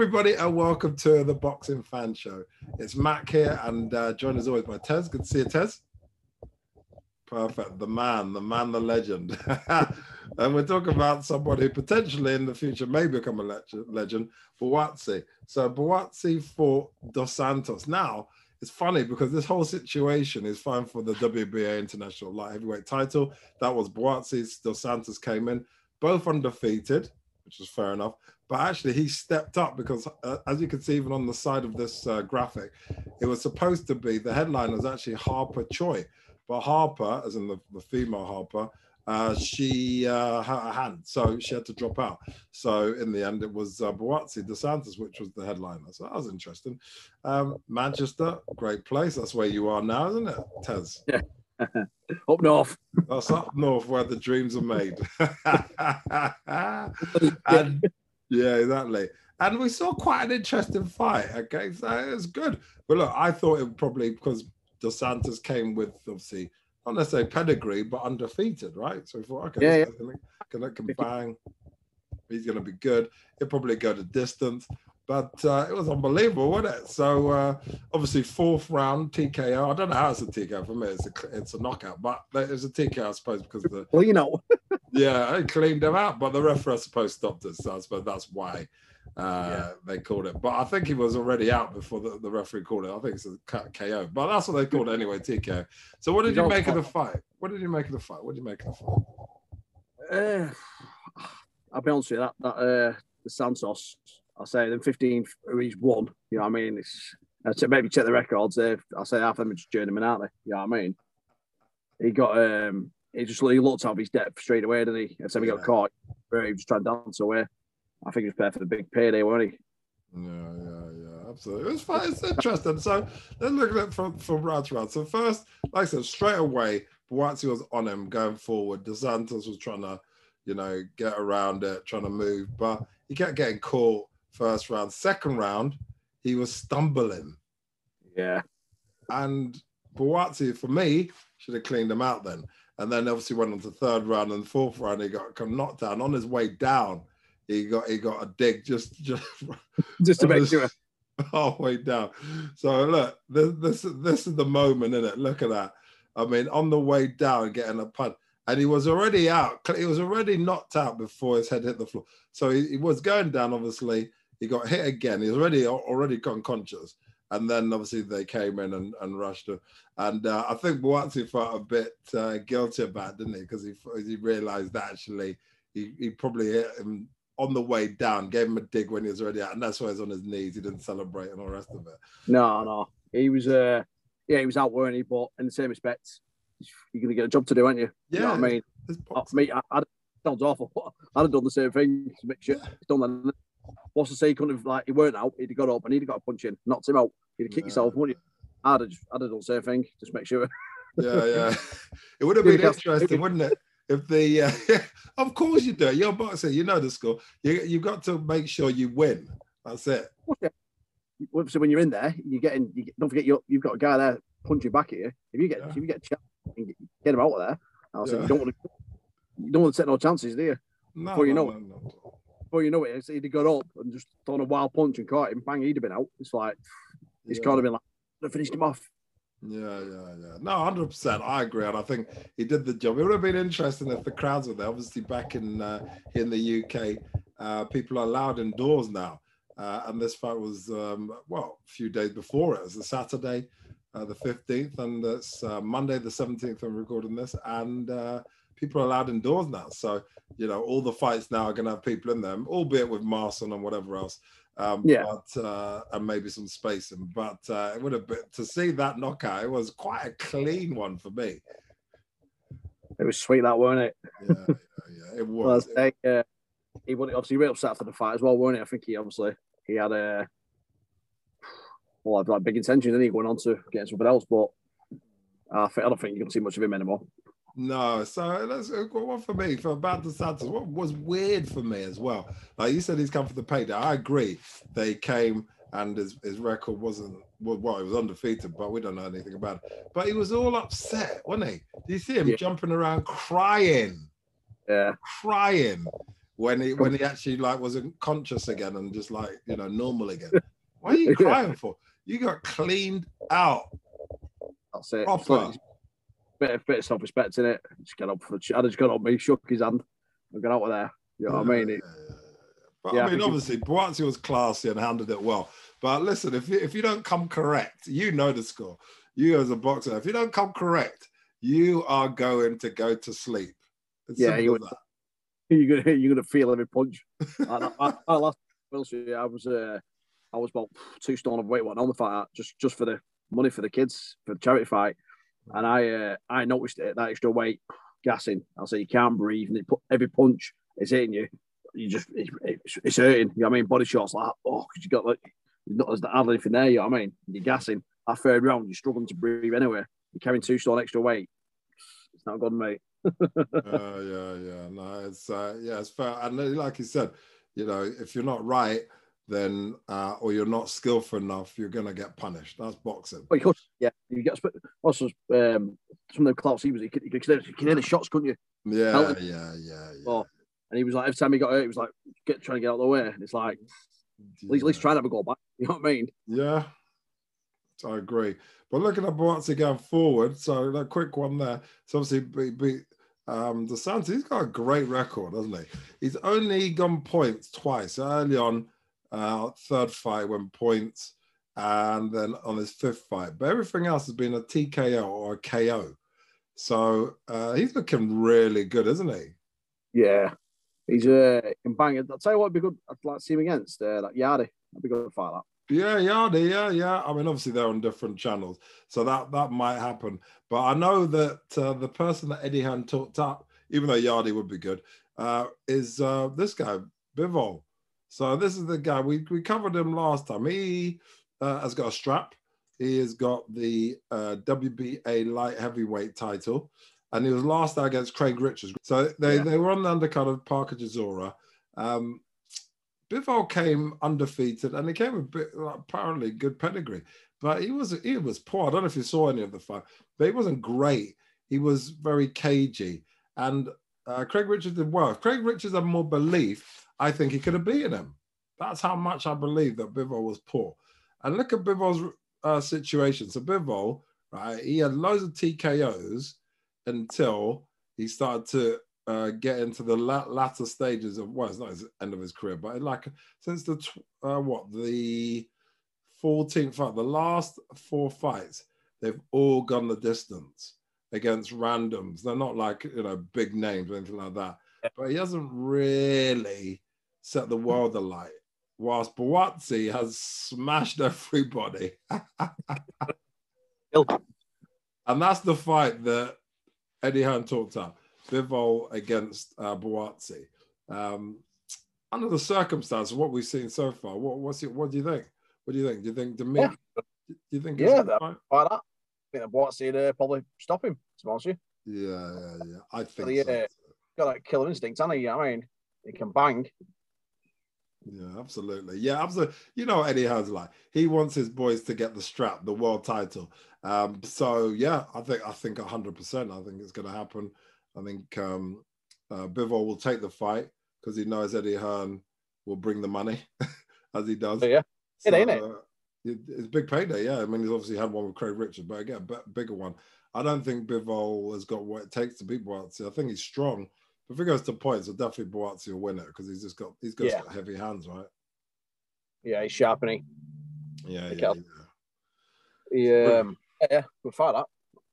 everybody, and welcome to the Boxing Fan Show. It's Mac here, and uh, joined as always by Tez. Good to see you, Tez. Perfect. The man, the man, the legend. and we're talking about someone who potentially in the future may become a le- legend, Buatsi. So Buatsi for Dos Santos. Now, it's funny because this whole situation is fine for the WBA International Light Heavyweight title. That was Buatsi. Dos Santos came in, both undefeated, which is fair enough. But actually, he stepped up because, uh, as you can see, even on the side of this uh, graphic, it was supposed to be the headline was actually Harper Choi. But Harper, as in the, the female Harper, uh, she uh, had a hand, so she had to drop out. So in the end, it was uh, Buatsi Dos Santos, which was the headliner. So that was interesting. Um, Manchester, great place. That's where you are now, isn't it, Tez? Yeah. up north. That's up north where the dreams are made. and yeah, exactly. And we saw quite an interesting fight. Okay, so it was good. But look, I thought it probably because Dos Santos came with obviously not necessarily pedigree, but undefeated, right? So we thought, okay, yeah, yeah. Gonna, can bang. He's gonna be good. He'll probably go the distance. But uh, it was unbelievable, wasn't it? So uh, obviously fourth round TKO. I don't know how it's a TKO for me. It's a it's a knockout, but it's a TKO, I suppose, because the well, you know, yeah, I cleaned him out, but the referee, I suppose, stopped it. So I suppose that's why uh, yeah. they called it. But I think he was already out before the, the referee called it. I think it's a KO, but that's what they called it anyway, TKO. So what did you, you make of the fight? What did you make of the fight? What did you make of the fight? Uh, I'll be honest with you, that, that uh, the Santos, I'll say them 15 he's won. You know what I mean? It's uh, maybe check the records. Uh, I'll say half of them are just journeymen, aren't they? You know what I mean? He got um he just he looked out of his depth straight away, didn't he? Every time he got caught, he was trying to dance away. I think he was prepared for the big payday, wasn't he? Yeah, yeah, yeah, absolutely. It was fun. It's interesting. so let's look at it from, from round to round. So first, like I said, straight away, Buatsi was on him going forward. Dos Santos was trying to, you know, get around it, trying to move, but he kept getting caught first round. Second round, he was stumbling. Yeah. And Buatsi, for me, should have cleaned him out then. And then obviously went on to third round and fourth round, he got knocked down. On his way down, he got he got a dig just just just to make sure halfway down. So look, this this this is the moment, isn't it? Look at that. I mean, on the way down, getting a punt, and he was already out. He was already knocked out before his head hit the floor. So he, he was going down. Obviously, he got hit again. He was already already unconscious and then obviously they came in and, and rushed him. And uh, I think Buatsi felt a bit uh, guilty about, it, didn't he? Because he he realised that actually he, he probably hit him on the way down, gave him a dig when he was already out, and that's why he's on his knees. He didn't celebrate and all the rest of it. No, no, he was uh, yeah, he was out, weren't he? But in the same respect, you're gonna get a job to do, aren't you? Yeah, you know I mean, uh, me, I, I, sounds awful. I'd have done the same thing to make sure yeah. done that what's to say he couldn't have like he weren't out, he'd have got up and he'd have got a punch in, knocked him out. He'd have kicked yeah. yourself, wouldn't you? I'd have, I'd have done the same thing, just make sure. yeah, yeah. It would have been interesting, wouldn't it? If the uh, of course you do. You're boxer, you know the score. You you've got to make sure you win. That's it. So when you're in there, you're getting. You, don't forget you you've got a guy there punching back at you. If you get yeah. if you get chance, get him out of there. I was yeah. you don't want to you don't want to take no chances, do you? No, Before you no, know no, no before you know it, he'd have got up and just thrown a wild punch and caught him. Bang, he'd have been out. It's like he's yeah. kind of been like, I finished him off. Yeah, yeah, yeah. No, hundred percent. I agree, and I think he did the job. It would have been interesting if the crowds were there. Obviously, back in uh, in the UK, uh, people are allowed indoors now, uh, and this fight was um, well a few days before it. It was a Saturday, uh, the fifteenth, and it's uh, Monday the seventeenth. I'm recording this, and uh, people are allowed indoors now. So, you know, all the fights now are going to have people in them, albeit with masks on and whatever else. Um, yeah. But, uh, and maybe some spacing. But uh, it would have been to see that knockout, it was quite a clean one for me. It was sweet, that, wasn't it? yeah, yeah, yeah, it was. well, uh, he was obviously real upset after the fight as well, weren't he? I think he obviously he had a well, like big intentions, and he going on to getting something else, but I, think, I don't think you can see much of him anymore. No, so that's uh, one for me for about the Santos. What was weird for me as well, like you said, he's come for the payday. I agree. They came and his, his record wasn't well, well, he was undefeated, but we don't know anything about it. But he was all upset, wasn't he? Do you see him yeah. jumping around crying? Yeah, crying. when he when he actually like wasn't conscious again and just like you know normal again. What are you crying for? You got cleaned out. That's it. Proper. Bit of bit of self respect in it. Just get up for the. I just got up me, shook his hand, and got out of there. You know what I mean? It, But Yeah, I mean, obviously, Buatsi was classy and handled it well. But listen, if you, if you don't come correct, you know the score. You as a boxer, if you don't come correct, you are going to go to sleep. It's Yeah, you would, you're gonna you're gonna feel every punch. I, I, I, last Wilson, I was uh, I was about two stone overweight one on the fight just just for the money for the kids for the charity fight, and I uh, I noticed it that extra weight gassing. I say you can't breathe, and it put every punch is hitting you. You just it's, it's, it's hurting. You know what I mean? Body shots like oh, because you got like not as hardly anything there. You know what I mean? You're gassing. That third round, you're struggling to breathe anyway. You're carrying two stone extra weight. It's not good, mate. uh, yeah, yeah, no, it's uh, yeah, it's fair. And like you said, you know, if you're not right, then uh, or you're not skillful enough, you're gonna get punished. That's boxing. Well, you could, yeah. You get also um, some of the clouts he was. You could, you could, you could hear the shots, couldn't you? Yeah, yeah, yeah, yeah. Oh, And he was like, every time he got hurt, he was like, get trying to get out of the way. And it's like, at least, at least try to have a go back. You know what I mean? Yeah, I agree. But looking at Buatsi going forward, so that quick one there. So obviously, beat, beat um, Dos Santos. He's got a great record, hasn't he? He's only gone points twice. Early on, uh, third fight went points, and then on his fifth fight. But everything else has been a TKO or a KO. So uh, he's looking really good, isn't he? Yeah. He's uh, can bang. I'll tell you what would be good. I'd like to see him against uh, that Yarde. That'd be good to fight that. Yeah, Yarde, yeah, yeah. I mean, obviously they're on different channels, so that that might happen. But I know that uh, the person that Eddie Hearn talked up, even though Yarde would be good, uh, is uh, this guy Bivol. So this is the guy we we covered him last time. He uh, has got a strap. He has got the uh, WBA light heavyweight title, and he was last out against Craig Richards. So they, Yeah. they were on the undercard of Parker Chisora. Um, Bivol came undefeated, and he came a bit apparently good pedigree, but he was he was poor. I don't know if you saw any of the fight, but he wasn't great. He was very cagey, and uh, Craig Richards did well. If Craig Richards had more belief, I think he could have beaten him. That's how much I believe that Bivol was poor. And look at Bivol's uh, situation. So Bivol, right, he had loads of TKOs until he started to uh, get into the la- latter stages of well, it's not his end of his career, but like since the tw- uh, what the 14th fight, the last four fights, they've all gone the distance against randoms. They're not like you know big names or anything like that, but he hasn't really set the world alight. Whilst Buatsi has smashed everybody, and that's the fight that Eddie Hearn talked about. Bivol against uh, Buatsi. Um, under the circumstances, what we've seen so far, what what's it, what do you think? What do you think? Do you think Demi- Yeah. Do you think? Yeah, that-? Fight that. I think the Boats would uh, probably stop him, to be honest with you. Yeah, yeah, yeah. I think so. uh, Got that killer instinct, hasn't he? You know what I mean, he can bang. Yeah, absolutely. Yeah, absolutely. You know what Eddie Hearn's like. He wants his boys to get the strap, the world title. Um, so yeah, I think I think hundred percent. I think it's going to happen. I think um, uh, Bivol will take the fight because he knows Eddie Hearn will bring the money as he does. So, yeah. It ain't it? uh, it- It's big payday, yeah. I mean, he's obviously had one with Craig Richard, but again, a bigger one. I don't think Bivol has got what it takes to beat Buatsi. I think he's strong. But if it goes to points, so definitely Buatsi will win it because he's just got he's got Yeah. heavy hands, right? Yeah, he's sharpening. he. Yeah, yeah, yeah. Um, yeah, yeah, good fight that.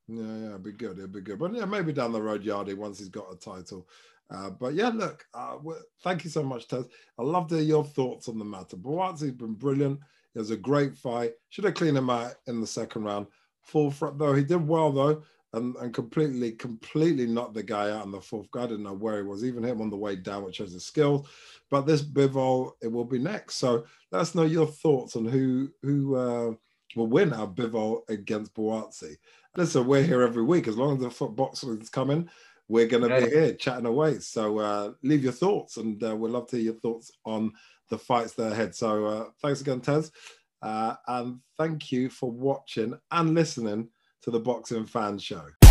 Yeah, yeah, it'd be good. It'd be good. But yeah, maybe down the road, Yarde, once he's got a title. Uh, but yeah, look, uh, thank you so much, Tez. I love to hear your thoughts on the matter. Buatsi's been brilliant. It was a great fight. Should have cleaned him out in the second round. Full front, though. He did well, though, and, and completely, completely knocked the guy out in the fourth. I didn't know where he was. Even him on the way down, which shows a skill. But this Bivol, it will be next. So let us know your thoughts on who who uh, will win our Bivol against Buatsi. Listen, we're here every week. As long as the foot boxing's coming, we're going to Yeah. be here chatting away. So uh, leave your thoughts, and uh, we'd love to hear your thoughts on the fights that are ahead. So uh, thanks again, Tez. Uh, and thank you for watching and listening to the Boxing Fan Show.